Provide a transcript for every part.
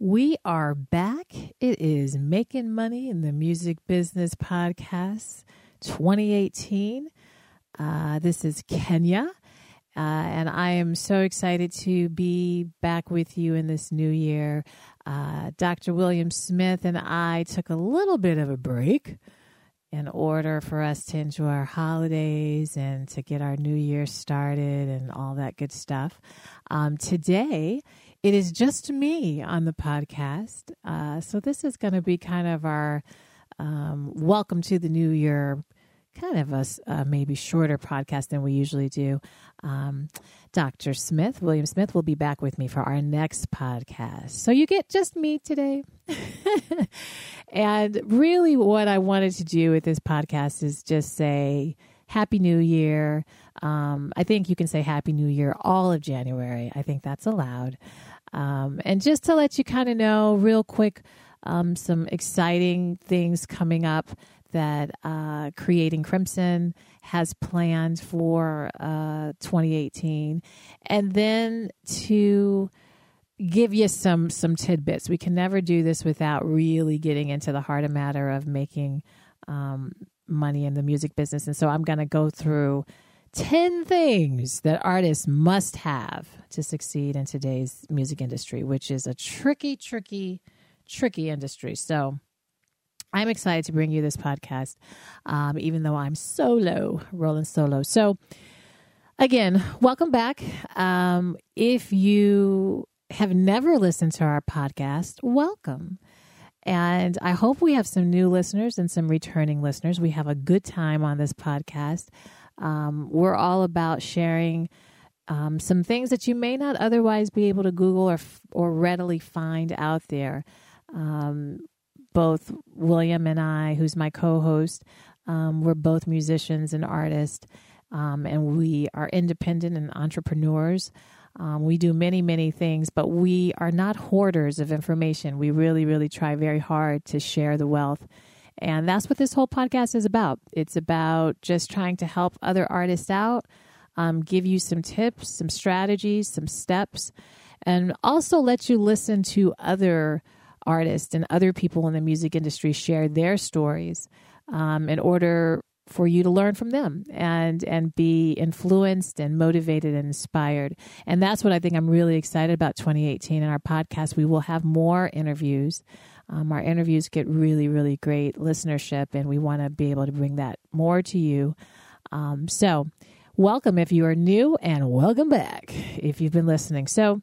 We are back. It is Making Money in the Music Business Podcast 2018. Uh, this is Kenya, uh, and I am so excited to be back with you in this new year. Uh, Dr. William Smith and I took a little bit of a break in order for us to enjoy our holidays and to get our new year started and all that good stuff. Um, today, it is just me on the podcast. Uh, so this is going to be kind of our um, welcome to the new year, kind of a uh, maybe shorter podcast than we usually do. Um, Dr. Smith, William Smith, will be back with me for our next podcast. So you get just me today. and really, what I wanted to do with this podcast is just say, Happy New Year. Um, I think you can say Happy New Year all of January. I think that's allowed. Um, and just to let you kind of know, real quick, um, some exciting things coming up that uh, Creating Crimson has planned for uh, 2018, and then to give you some some tidbits. We can never do this without really getting into the heart of matter of making um, money in the music business, and so I'm going to go through 10 things that artists must have to succeed in today's music industry, which is a tricky, tricky, tricky industry. So I'm excited to bring you this podcast, um, even though I'm solo, rolling solo. So, again, welcome back. Um, if you have never listened to our podcast, welcome. And I hope we have some new listeners and some returning listeners. We have a good time on this podcast. Um, we're all about sharing um, some things that you may not otherwise be able to Google or or readily find out there. Um, both William and I, who's my co-host, um, we're both musicians and artists, um, and we are independent and entrepreneurs. Um, we do many, many things, but we are not hoarders of information. We really, really try very hard to share the wealth and that's what this whole podcast is about. It's about just trying to help other artists out, um, give you some tips, some strategies, some steps, and also let you listen to other artists and other people in the music industry share their stories um, in order for you to learn from them and and be influenced and motivated and inspired. And that's what I think I'm really excited about 2018 in our podcast. We will have more interviews. Um, our interviews get really, really great listenership, and we want to be able to bring that more to you. Um, so, welcome if you are new, and welcome back if you've been listening. So,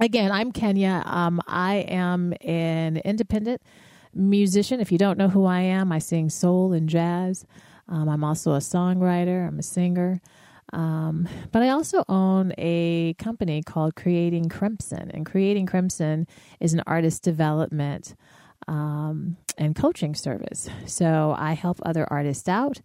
again, I'm Kenya. Um, I am an independent musician. If you don't know who I am, I sing soul and jazz. Um, I'm also a songwriter, I'm a singer. Um, but I also own a company called Creating Crimson, and Creating Crimson is an artist development um, and coaching service. So I help other artists out.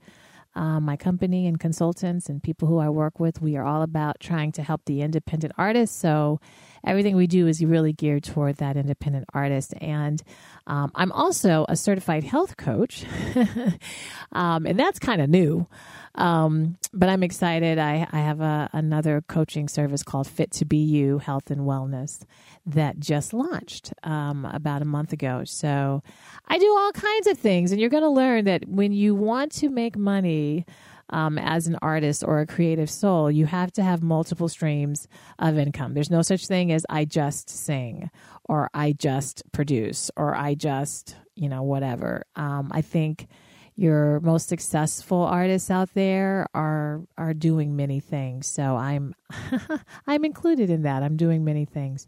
Um, my company and consultants and people who I work with, we are all about trying to help the independent artist. So everything we do is really geared toward that independent artist. And um, I'm also a certified health coach, um, and that's kind of new. Um, but I'm excited. I, I have a, another coaching service called Fit to Be You Health and Wellness that just launched um, about a month ago. So I do all kinds of things, and you're going to learn that when you want to make money, um, as an artist or a creative soul, you have to have multiple streams of income. There's no such thing as I just sing or I just produce or I just, you know, whatever. Um, I think your most successful artists out there are are doing many things. So I'm I'm included in that. I'm doing many things.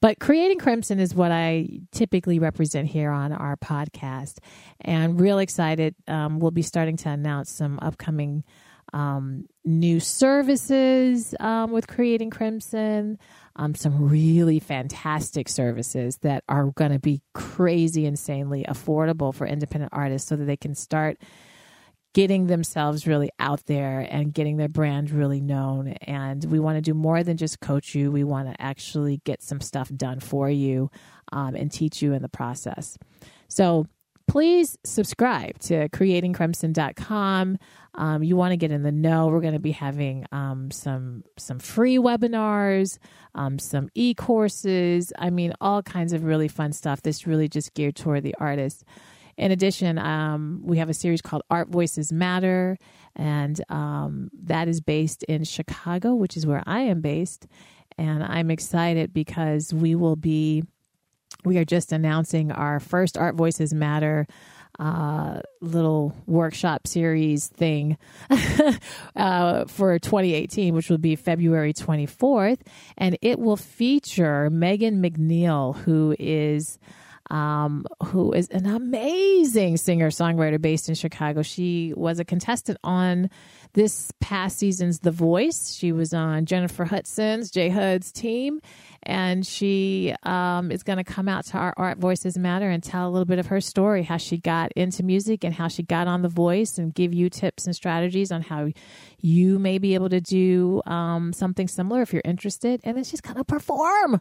But creating crimson is what I typically represent here on our podcast. And real excited. Um, we'll be starting to announce some upcoming um, new services um, with Creating Crimson, um, some really fantastic services that are going to be crazy, insanely affordable for independent artists so that they can start getting themselves really out there and getting their brand really known. And we want to do more than just coach you, we want to actually get some stuff done for you um, and teach you in the process. So, please subscribe to creatingcrimson.com. Um, you want to get in the know. We're going to be having um, some some free webinars, um, some e courses. I mean, all kinds of really fun stuff. This really just geared toward the artists. In addition, um, we have a series called Art Voices Matter, and um, that is based in Chicago, which is where I am based. And I'm excited because we will be we are just announcing our first Art Voices Matter uh, little workshop series thing uh, for 2018, which will be February 24th. And it will feature Meagan McNeal, who is. Um, who is an amazing singer songwriter based in Chicago. She was a contestant on this past season's The Voice. She was on Jennifer Hudson's, J Hud's team, and she um, is going to come out to our Art Voices Matter and tell a little bit of her story, how she got into music and how she got on The Voice, and give you tips and strategies on how you may be able to do um, something similar if you're interested. And then she's going to perform.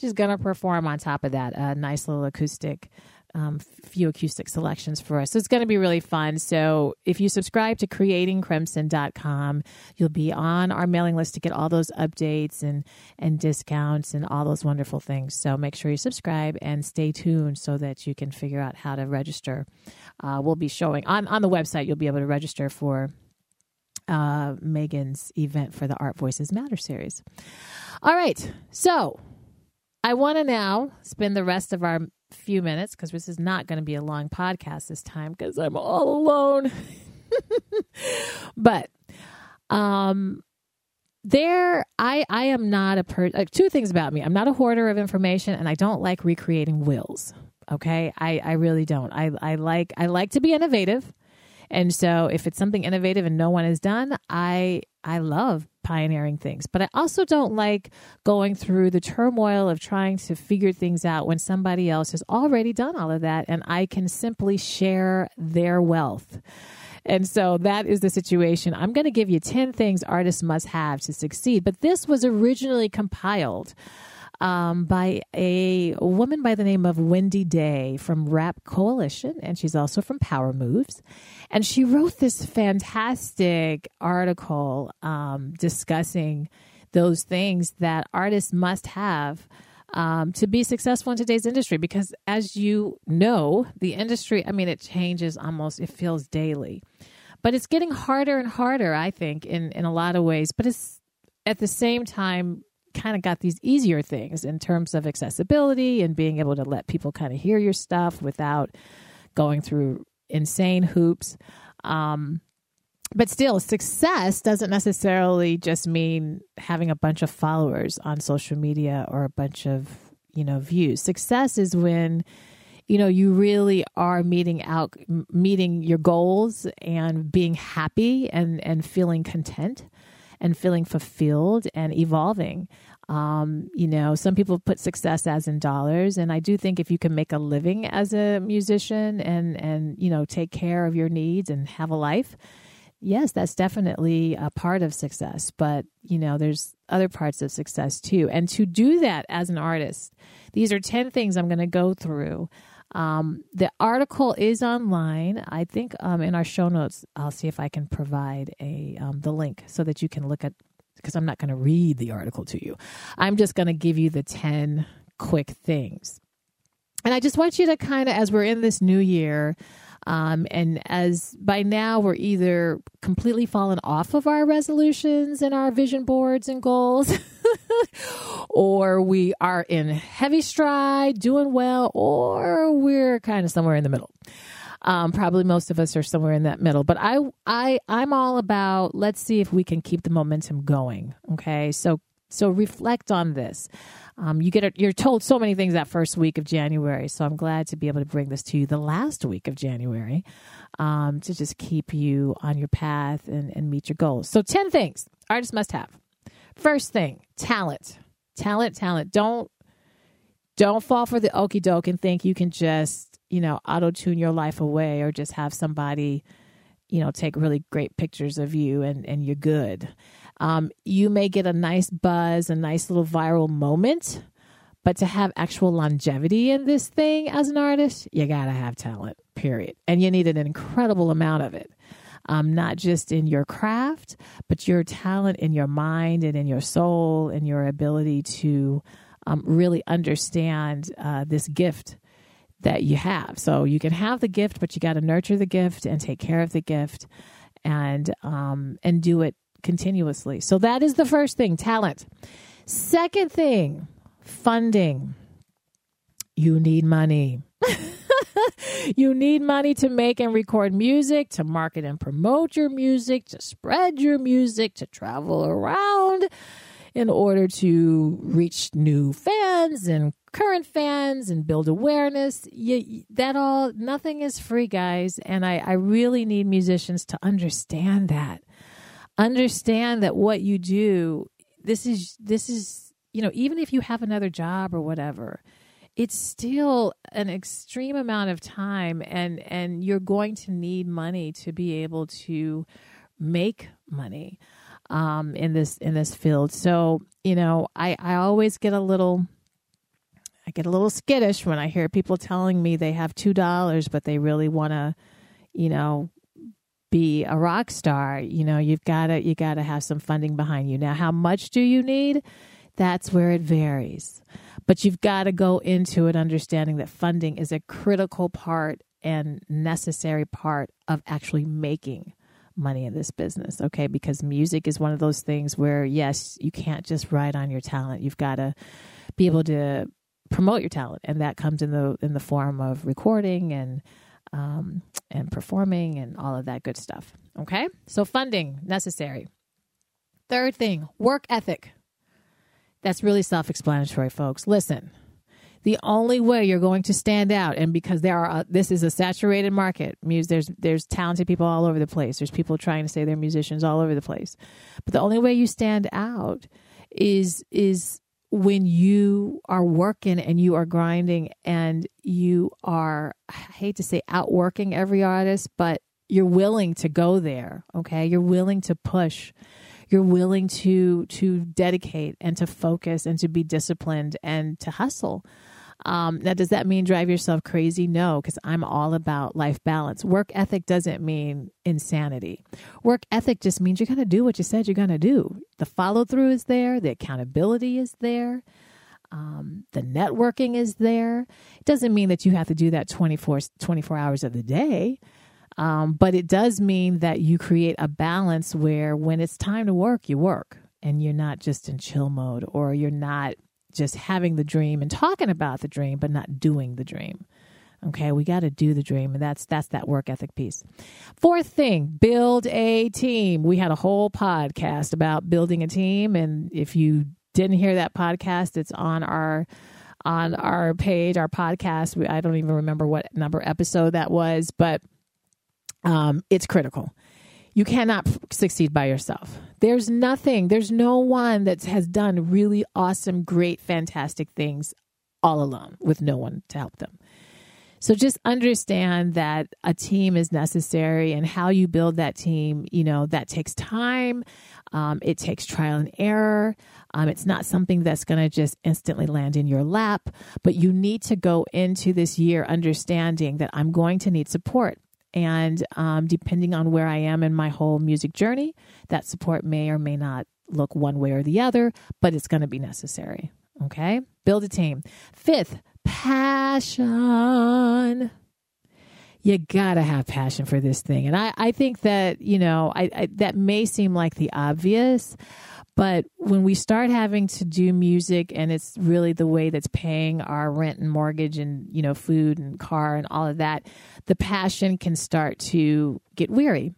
She's to perform on top of that a nice little acoustic um, few acoustic selections for us. So it's going to be really fun. So if you subscribe to creatingcrimson.com, you'll be on our mailing list to get all those updates and, and discounts and all those wonderful things. So make sure you subscribe and stay tuned so that you can figure out how to register. Uh, we'll be showing on, on the website, you'll be able to register for uh, Meagan's event for the Art Voices Matter series. All right. So I want to now spend the rest of our few minutes because this is not going to be a long podcast this time because I'm all alone. but um there I I am not a per like, two things about me. I'm not a hoarder of information and I don't like recreating wills. Okay? I I really don't. I I like I like to be innovative. And so if it's something innovative and no one has done, I I love pioneering things. But I also don't like going through the turmoil of trying to figure things out when somebody else has already done all of that and I can simply share their wealth. And so that is the situation. I'm going to give you 10 things artists must have to succeed. But this was originally compiled um, by a woman by the name of Wendy Day from Rap Coalition, and she's also from Power Moves. And she wrote this fantastic article um, discussing those things that artists must have. Um, to be successful in today's industry because as you know the industry i mean it changes almost it feels daily but it's getting harder and harder i think in in a lot of ways but it's at the same time kind of got these easier things in terms of accessibility and being able to let people kind of hear your stuff without going through insane hoops. Um, but still, success doesn't necessarily just mean having a bunch of followers on social media or a bunch of you know views. Success is when you know you really are meeting out meeting your goals and being happy and and feeling content and feeling fulfilled and evolving. Um, you know, some people put success as in dollars, and I do think if you can make a living as a musician and and you know take care of your needs and have a life, yes, that's definitely a part of success. But you know, there's other parts of success too, and to do that as an artist, these are ten things I'm going to go through. Um, the article is online. I think um, in our show notes, I'll see if I can provide a um, the link so that you can look at because I'm not going to read the article to you. I'm just going to give you the 10 quick things. And I just want you to kind of, as we're in this new year, um, and as by now we're either completely fallen off of our resolutions and our vision boards and goals, or we are in heavy stride, doing well, or we're kind of somewhere in the middle. Um, probably most of us are somewhere in that middle. But I, I, I'm all about let's see if we can keep the momentum going. Okay, so So reflect on this. Um, you get a, you're told so many things that first week of January. So I'm glad to be able to bring this to you the last week of January um, to just keep you on your path and, and meet your goals. So 10 things artists must have. First thing, talent. Talent, talent. Don't don't fall for the okey doke and think you can just, you know, auto tune your life away or just have somebody, you know, take really great pictures of you and, and you're good. Um, you may get a nice buzz, a nice little viral moment, but to have actual longevity in this thing as an artist, you got to have talent, period. And you need an incredible amount of it. Um, not just in your craft, but your talent in your mind and in your soul and your ability to um, really understand uh, this gift that you have. So you can have the gift, but you got to nurture the gift and take care of the gift, and um, and do it continuously. So that is the first thing, talent. Second thing, funding. You need money. you need money to make and record music, to market and promote your music, to spread your music, to travel around in order to reach new fans and current fans and build awareness. You, that all, nothing is free, guys. And I, I really need musicians to understand that. Understand that what you do, this is, this is, you know, even if you have another job or whatever, it's still an extreme amount of time and and you're going to need money to be able to make money um, in this in this field. So you know, I I always get a little. I get a little skittish when I hear people telling me they have two dollars, but they really want to, you know, be a rock star. You know, you've got to you got to have some funding behind you. Now, how much do you need? That's where it varies. But you've got to go into it understanding that funding is a critical part and necessary part of actually making money in this business, okay? Because music is one of those things where, yes, you can't just ride on your talent. You've got to be able to promote your talent, and that comes in the in the form of recording and um, and performing and all of that good stuff. Okay, so funding necessary. Third thing, work ethic. That's really self-explanatory, folks. Listen, the only way you're going to stand out and because there are uh, this is a saturated market there's there's talented people all over the place there's people trying to say they're musicians all over the place but the only way you stand out is is when you are working and you are grinding and you are I hate to say outworking every artist but you're willing to go there okay? You're willing to push. You're willing to to dedicate and to focus and to be disciplined and to hustle um, now, does that mean drive yourself crazy? No, because I'm all about life balance. Work ethic doesn't mean insanity. Work ethic just means you're going to do what you said you're going to do. The follow through is there, the accountability is there. Um, the networking is there. It doesn't mean that you have to do that 24, 24 hours of the day. Um, but it does mean that you create a balance where when it's time to work, you work and you're not just in chill mode or you're not just having the dream and talking about the dream, but not doing the dream. Okay, we got to do the dream, and that's that's that work ethic piece. Fourth thing, build a team. We had a whole podcast about building a team, and if you didn't hear that podcast, it's on our on our page, our podcast. I don't even remember what number episode that was, but um, it's critical. You cannot succeed by yourself. There's nothing, there's no one that has done really awesome, great, fantastic things all alone with no one to help them. So just understand that a team is necessary and how you build that team, you know, that takes time. Um, it takes trial and error. Um, it's not something that's going to just instantly land in your lap, but you need to go into this year understanding that I'm going to need support. And um, depending on where I am in my whole music journey, that support may or may not look one way or the other, but it's going to be necessary. Okay? Build a team. Fifth, passion. You gotta have passion for this thing. And I, I think that, you know, I, I that may seem like the obvious, but when we start having to do music and it's really the way that's paying our rent and mortgage and, you know, food and car and all of that, the passion can start to get weary.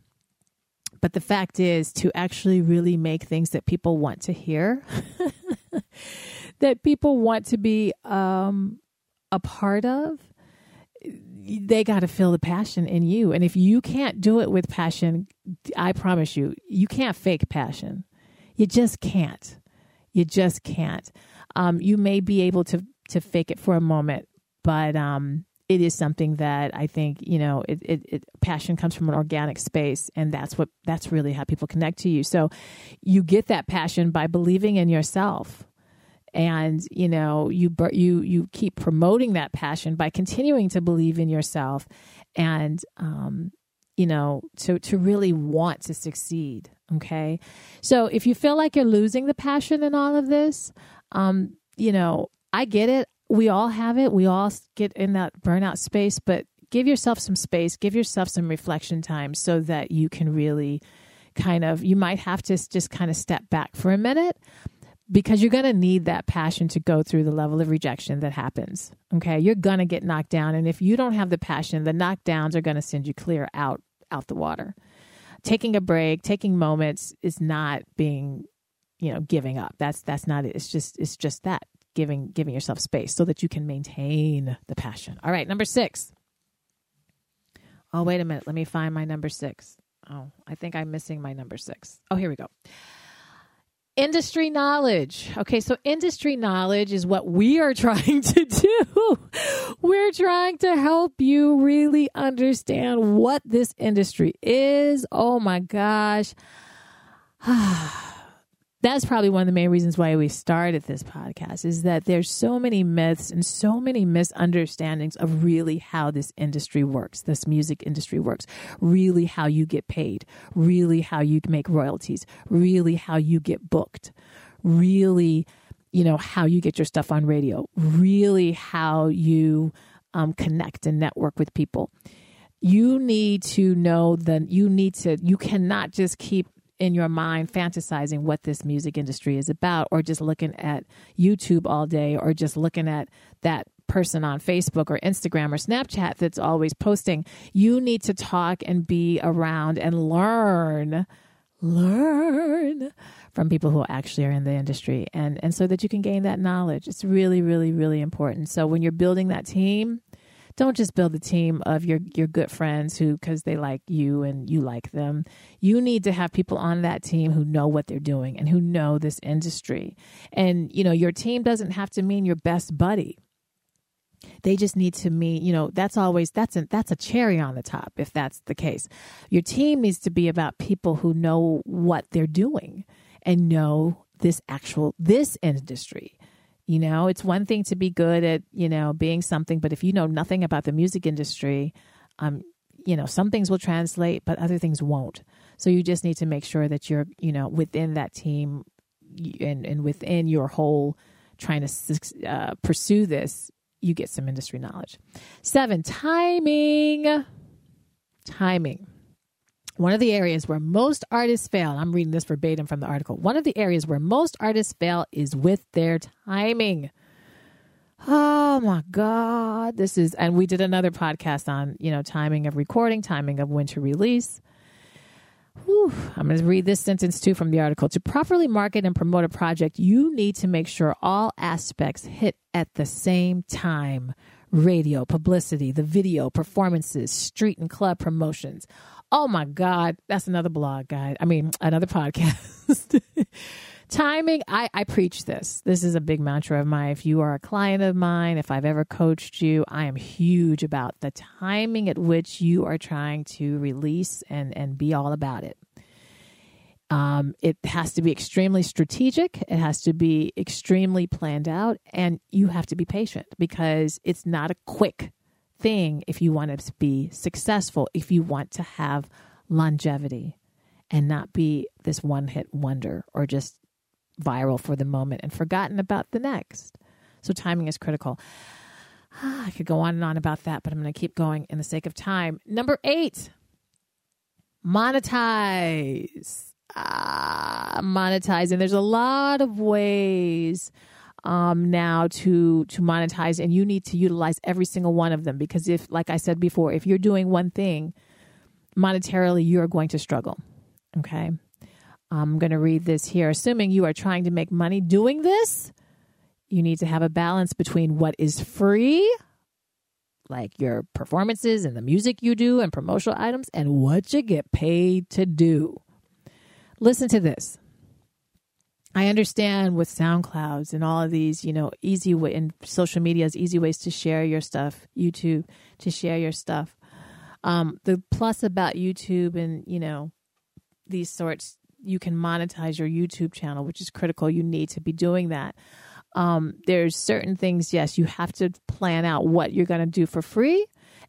But the fact is to actually really make things that people want to hear that people want to be um, a part of, they got to feel the passion in you. And if you can't do it with passion, I promise you, you can't fake passion. You just can't. You just can't. Um, you may be able to to fake it for a moment, but um, it is something that I think you know. It, it, it, passion comes from an organic space, and that's what that's really how people connect to you. So, you get that passion by believing in yourself, and you know you you you keep promoting that passion by continuing to believe in yourself, and um, you know to to really want to succeed. Okay, so if you feel like you're losing the passion in all of this, um, you know I get it we all have it. We all get in that burnout space, but give yourself some space, give yourself some reflection time so that you can really kind of, you might have to just kind of step back for a minute because you're going to need that passion to go through the level of rejection that happens. Okay. You're going to get knocked down. And if you don't have the passion, the knockdowns are going to send you clear out, out the water. Taking a break, taking moments is not being, you know, giving up. That's, that's not it. It's just, it's just that giving giving yourself space so that you can maintain the passion. All right, number 6. Oh, wait a minute. Let me find my number 6. Oh, I think I'm missing my number 6. Oh, here we go. Industry knowledge. Okay, so industry knowledge is what we are trying to do. We're trying to help you really understand what this industry is. Oh my gosh. Ah. That's probably one of the main reasons why we started this podcast is that there's so many myths and so many misunderstandings of really how this industry works this music industry works. Really how you get paid. Really how you make royalties. Really how you get booked. Really you know how you get your stuff on radio. Really how you um, connect and network with people. You need to know that you need to you cannot just keep in your mind fantasizing what this music industry is about or just looking at YouTube all day or just looking at that person on Facebook or Instagram or Snapchat that's always posting. You need to talk and be around and learn learn from people who actually are in the industry and and so that you can gain that knowledge. It's really really really important. So when you're building that team, don't just build a team of your your good friends who because they like you and you like them. You need to have people on that team who know what they're doing and who know this industry. And you know your team doesn't have to mean your best buddy. They just need to mean you know that's always that's a that's a cherry on the top if that's the case. Your team needs to be about people who know what they're doing and know this actual this industry you know, it's one thing to be good at, you know, being something, but if you know nothing about the music industry, um, you know, some things will translate, but other things won't. So you just need to make sure that you're, you know, within that team and, and within your whole trying to uh, pursue this, you get some industry knowledge. Seven, timing. Timing. One of the areas where most artists fail, I'm reading this verbatim from the article. One of the areas where most artists fail is with their timing. Oh my God. This is, and we did another podcast on, you know, timing of recording, timing of when to release. Whew, I'm going to read this sentence too from the article. To properly market and promote a project, you need to make sure all aspects hit at the same time radio, publicity, the video, performances, street and club promotions Oh my God, that's another blog, guide. I mean, another podcast. Timing, I, I preach this. This is a big mantra of mine. If you are a client of mine, if I've ever coached you, I am huge about the timing at which you are trying to release and, and be all about it. Um, it has to be extremely strategic. It has to be extremely planned out, and you have to be patient because it's not a quick thing if you want to be successful, if you want to have longevity and not be this one hit wonder or just viral for the moment and forgotten about the next. So, timing is critical. I could go on and on about that, but I'm going to keep going in the sake of time. Number eight, monetize. Ah, monetizing. There's a lot of ways um, now to to monetize, and you need to utilize every single one of them because if, like I said before, if you're doing one thing monetarily, you are going to struggle. Okay, I'm going to read this here. Assuming you are trying to make money doing this, You need to have a balance between what is free, like your performances and the music you do and promotional items, and what you get paid to do. Listen to this. I understand with SoundClouds and all of these, you know, easy way and social medias, easy ways to share your stuff, YouTube to share your stuff. Um, the plus about YouTube and you know these sorts, you can monetize your YouTube channel, which is critical. You need to be doing that. Um, there's certain things, yes, you have to plan out what you're going to do for free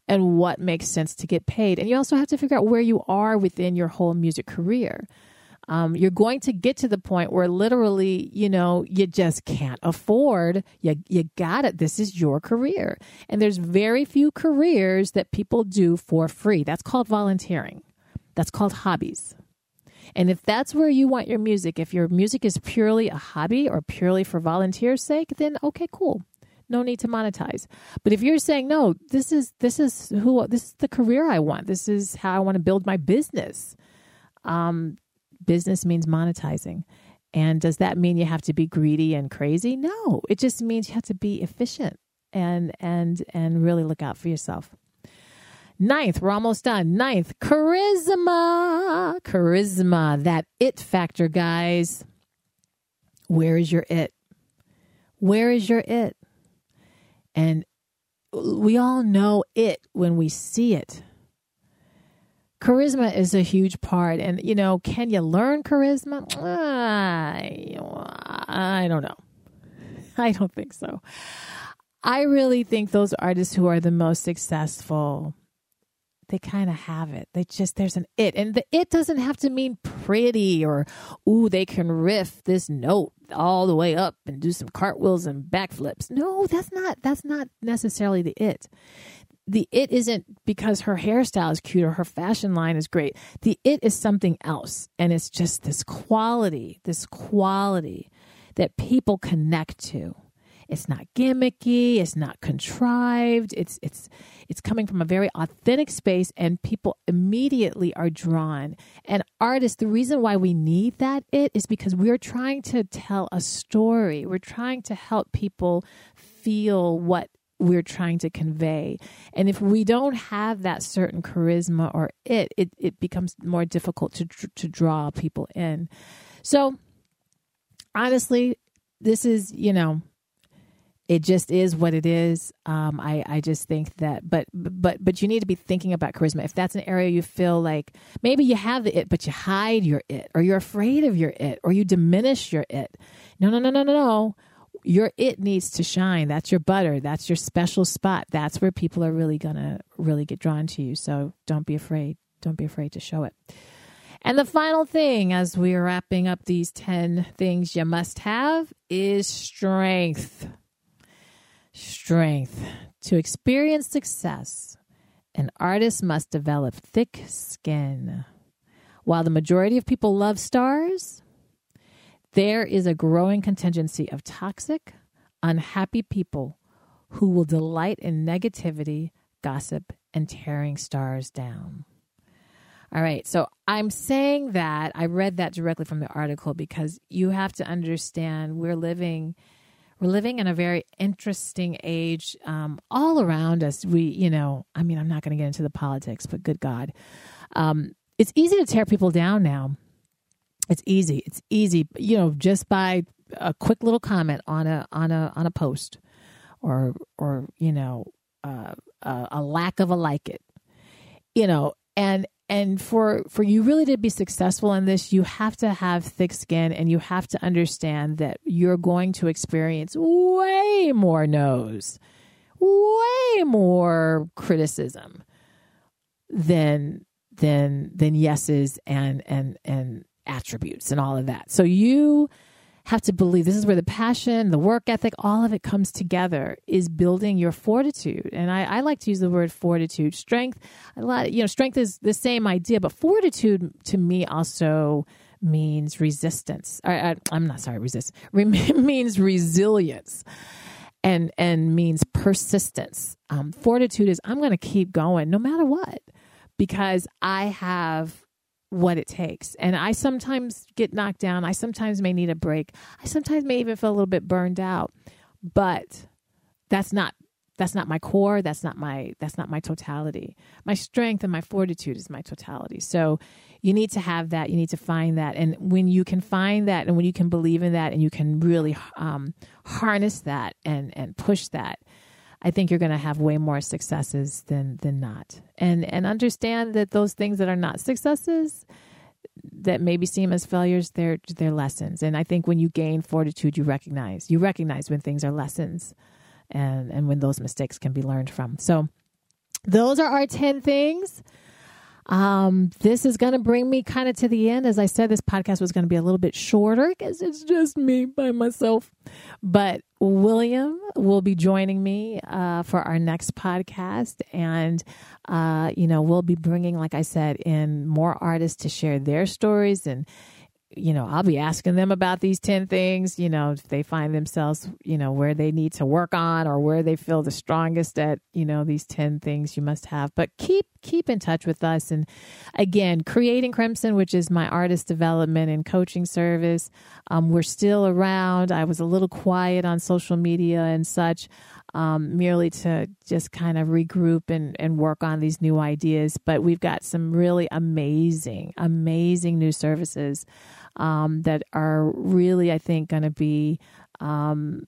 and what makes sense to get paid. And you also have to figure out where you are within your whole music career. Um, you're going to get to the point where literally, you know, you just can't afford. You you got it. This is your career, and there's very few careers that people do for free. That's called volunteering. That's called hobbies. And if that's where you want your music, if your music is purely a hobby or purely for volunteers' sake, then okay, cool. No need to monetize. But if you're saying no, this is this is who this is the career I want. This is how I want to build my business. Um, business means monetizing. And does that mean you have to be greedy and crazy? No, it just means you have to be efficient and and and really look out for yourself. Ninth, we're almost done. Ninth, charisma. Charisma, that it factor, guys. Where is your it? Where is your it? And we all know it when we see it. Charisma is a huge part. And, you know, can you learn charisma? I, I don't know. I don't think so. I really think those artists who are the most successful they kind of have it. They just there's an it, and the it doesn't have to mean pretty or ooh they can riff this note all the way up and do some cartwheels and backflips. No, that's not that's not necessarily the it. The it isn't because her hairstyle is cute or her fashion line is great. The it is something else, and it's just this quality, this quality that people connect to it's not gimmicky, it's not contrived. It's it's it's coming from a very authentic space and people immediately are drawn. And artists, the reason why we need that it is because we're trying to tell a story. We're trying to help people feel what we're trying to convey. And if we don't have that certain charisma or it, it, it becomes more difficult to, to draw people in. So honestly, this is, you know, it just is what it is. Um, I, I just think that, but, but, but you need to be thinking about charisma. If that's an area you feel like maybe you have the it, but you hide your it, or you're afraid of your it, or you diminish your it. No, no, no, no, no, no. Your it needs to shine. That's your butter. That's your special spot. That's where people are really gonna really get drawn to you. So don't be afraid. Don't be afraid to show it. And the final thing, as we're wrapping up these 10 things you must have, is strength strength. To experience success, an artist must develop thick skin. While the majority of people love stars, there is a growing contingency of toxic, unhappy people who will delight in negativity, gossip, and tearing stars down. All right, so I'm saying that I read that directly from the article because you have to understand we're living we're living in a very interesting age um, all around us. We, you know, I mean, I'm not going to get into the politics, but good God. Um, it's easy to tear people down now. It's easy. It's easy, you know, just by a quick little comment on a on a on a post, or or you know, uh, a, a lack of a like it, you know, and and for for you really to be successful in this you have to have thick skin and you have to understand that you're going to experience way more no's way more criticism than than than yeses and and and attributes and all of that so you have to believe this is where the passion, the work ethic, all of it comes together is building your fortitude. And I, I like to use the word fortitude. Strength, a lot, you know, strength is the same idea, but fortitude to me also means resistance. I, am not sorry, resist means resilience and and means persistence. Um, fortitude is I'm going to keep going no matter what because I have what it takes. And I sometimes get knocked down. I sometimes may need a break. I sometimes may even feel a little bit burned out. but that's not that's not my core that's not my that's not my totality my strength and my fortitude is my totality so you need to have that you need to find that and when you can find that and when you can believe in that and you can really um, harness that and and push that i think you're going to have way more successes than than not and and understand that those things that are not successes that maybe seem as failures they're they're lessons and i think when you gain fortitude you recognize you recognize when things are lessons and and when those mistakes can be learned from. So those are our 10 things. Um, this is going to bring me kind of to the end. As I said, this podcast was going to be a little bit shorter because it's just me by myself. But William will be joining me uh, for our next podcast. And, uh, you know, we'll be bringing, like I said, in more artists to share their stories and you know, I'll be asking them about these 10 things, you know, if they find themselves, you know, where they need to work on or where they feel the strongest at, you know, these 10 things you must have. But keep keep in touch with us and again, Creating Crimson, which is my artist development and coaching service. Um, we're still around. I was a little quiet on social media and such. Um, merely to just kind of regroup and, and work on these new ideas. But we've got some really amazing, amazing new services um, that are really, I think, going to be, um,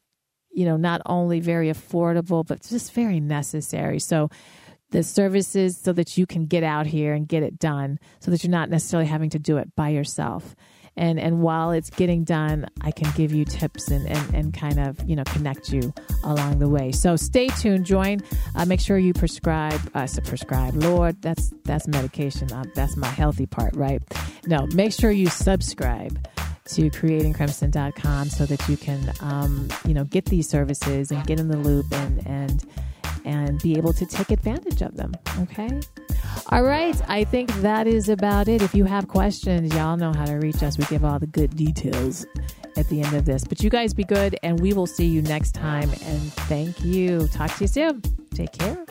you know, not only very affordable, but just very necessary. So, the services so that you can get out here and get it done so that you're not necessarily having to do it by yourself and and while it's getting done i can give you tips and and, and kind of you know connect you along the way. So stay tuned. Join uh, make sure you prescribe uh, so prescribe. Lord that's that's medication. Uh, that's my healthy part right? No make sure you subscribe to creatingcrimson.com so that you can um, you know get these services and get in the loop and and and be able to take advantage of them okay all right. I think that is about it. If you have questions, y'all know how to reach us. We give all the good details at the end of this. But you guys be good, and we will see you next time. And thank you. Talk to you soon. Take care.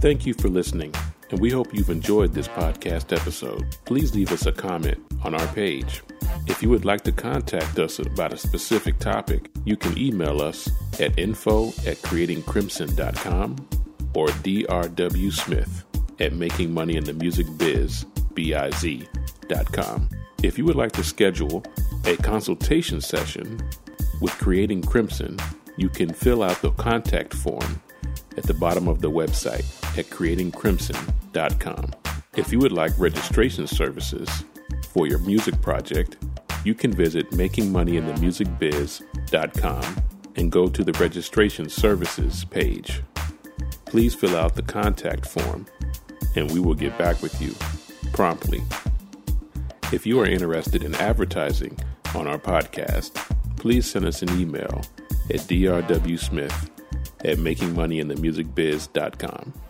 Thank you for listening, and we hope you've enjoyed this podcast episode. Please leave us a comment on our page. If you would like to contact us about a specific topic, you can email us at info at creatingcrimson.com or drw smith at makingmoneyinthemusicbiz.com. If you would like to schedule a consultation session with Creating Crimson, you can fill out the contact form at the bottom of the website at creatingcrimson.com. If you would like registration services for your music project, you can visit makingmoneyinthemusicbiz.com and go to the registration services page please fill out the contact form and we will get back with you promptly. If you are interested in advertising on our podcast, please send us an email at drwsmith at makingmoneyinthemusicbiz.com.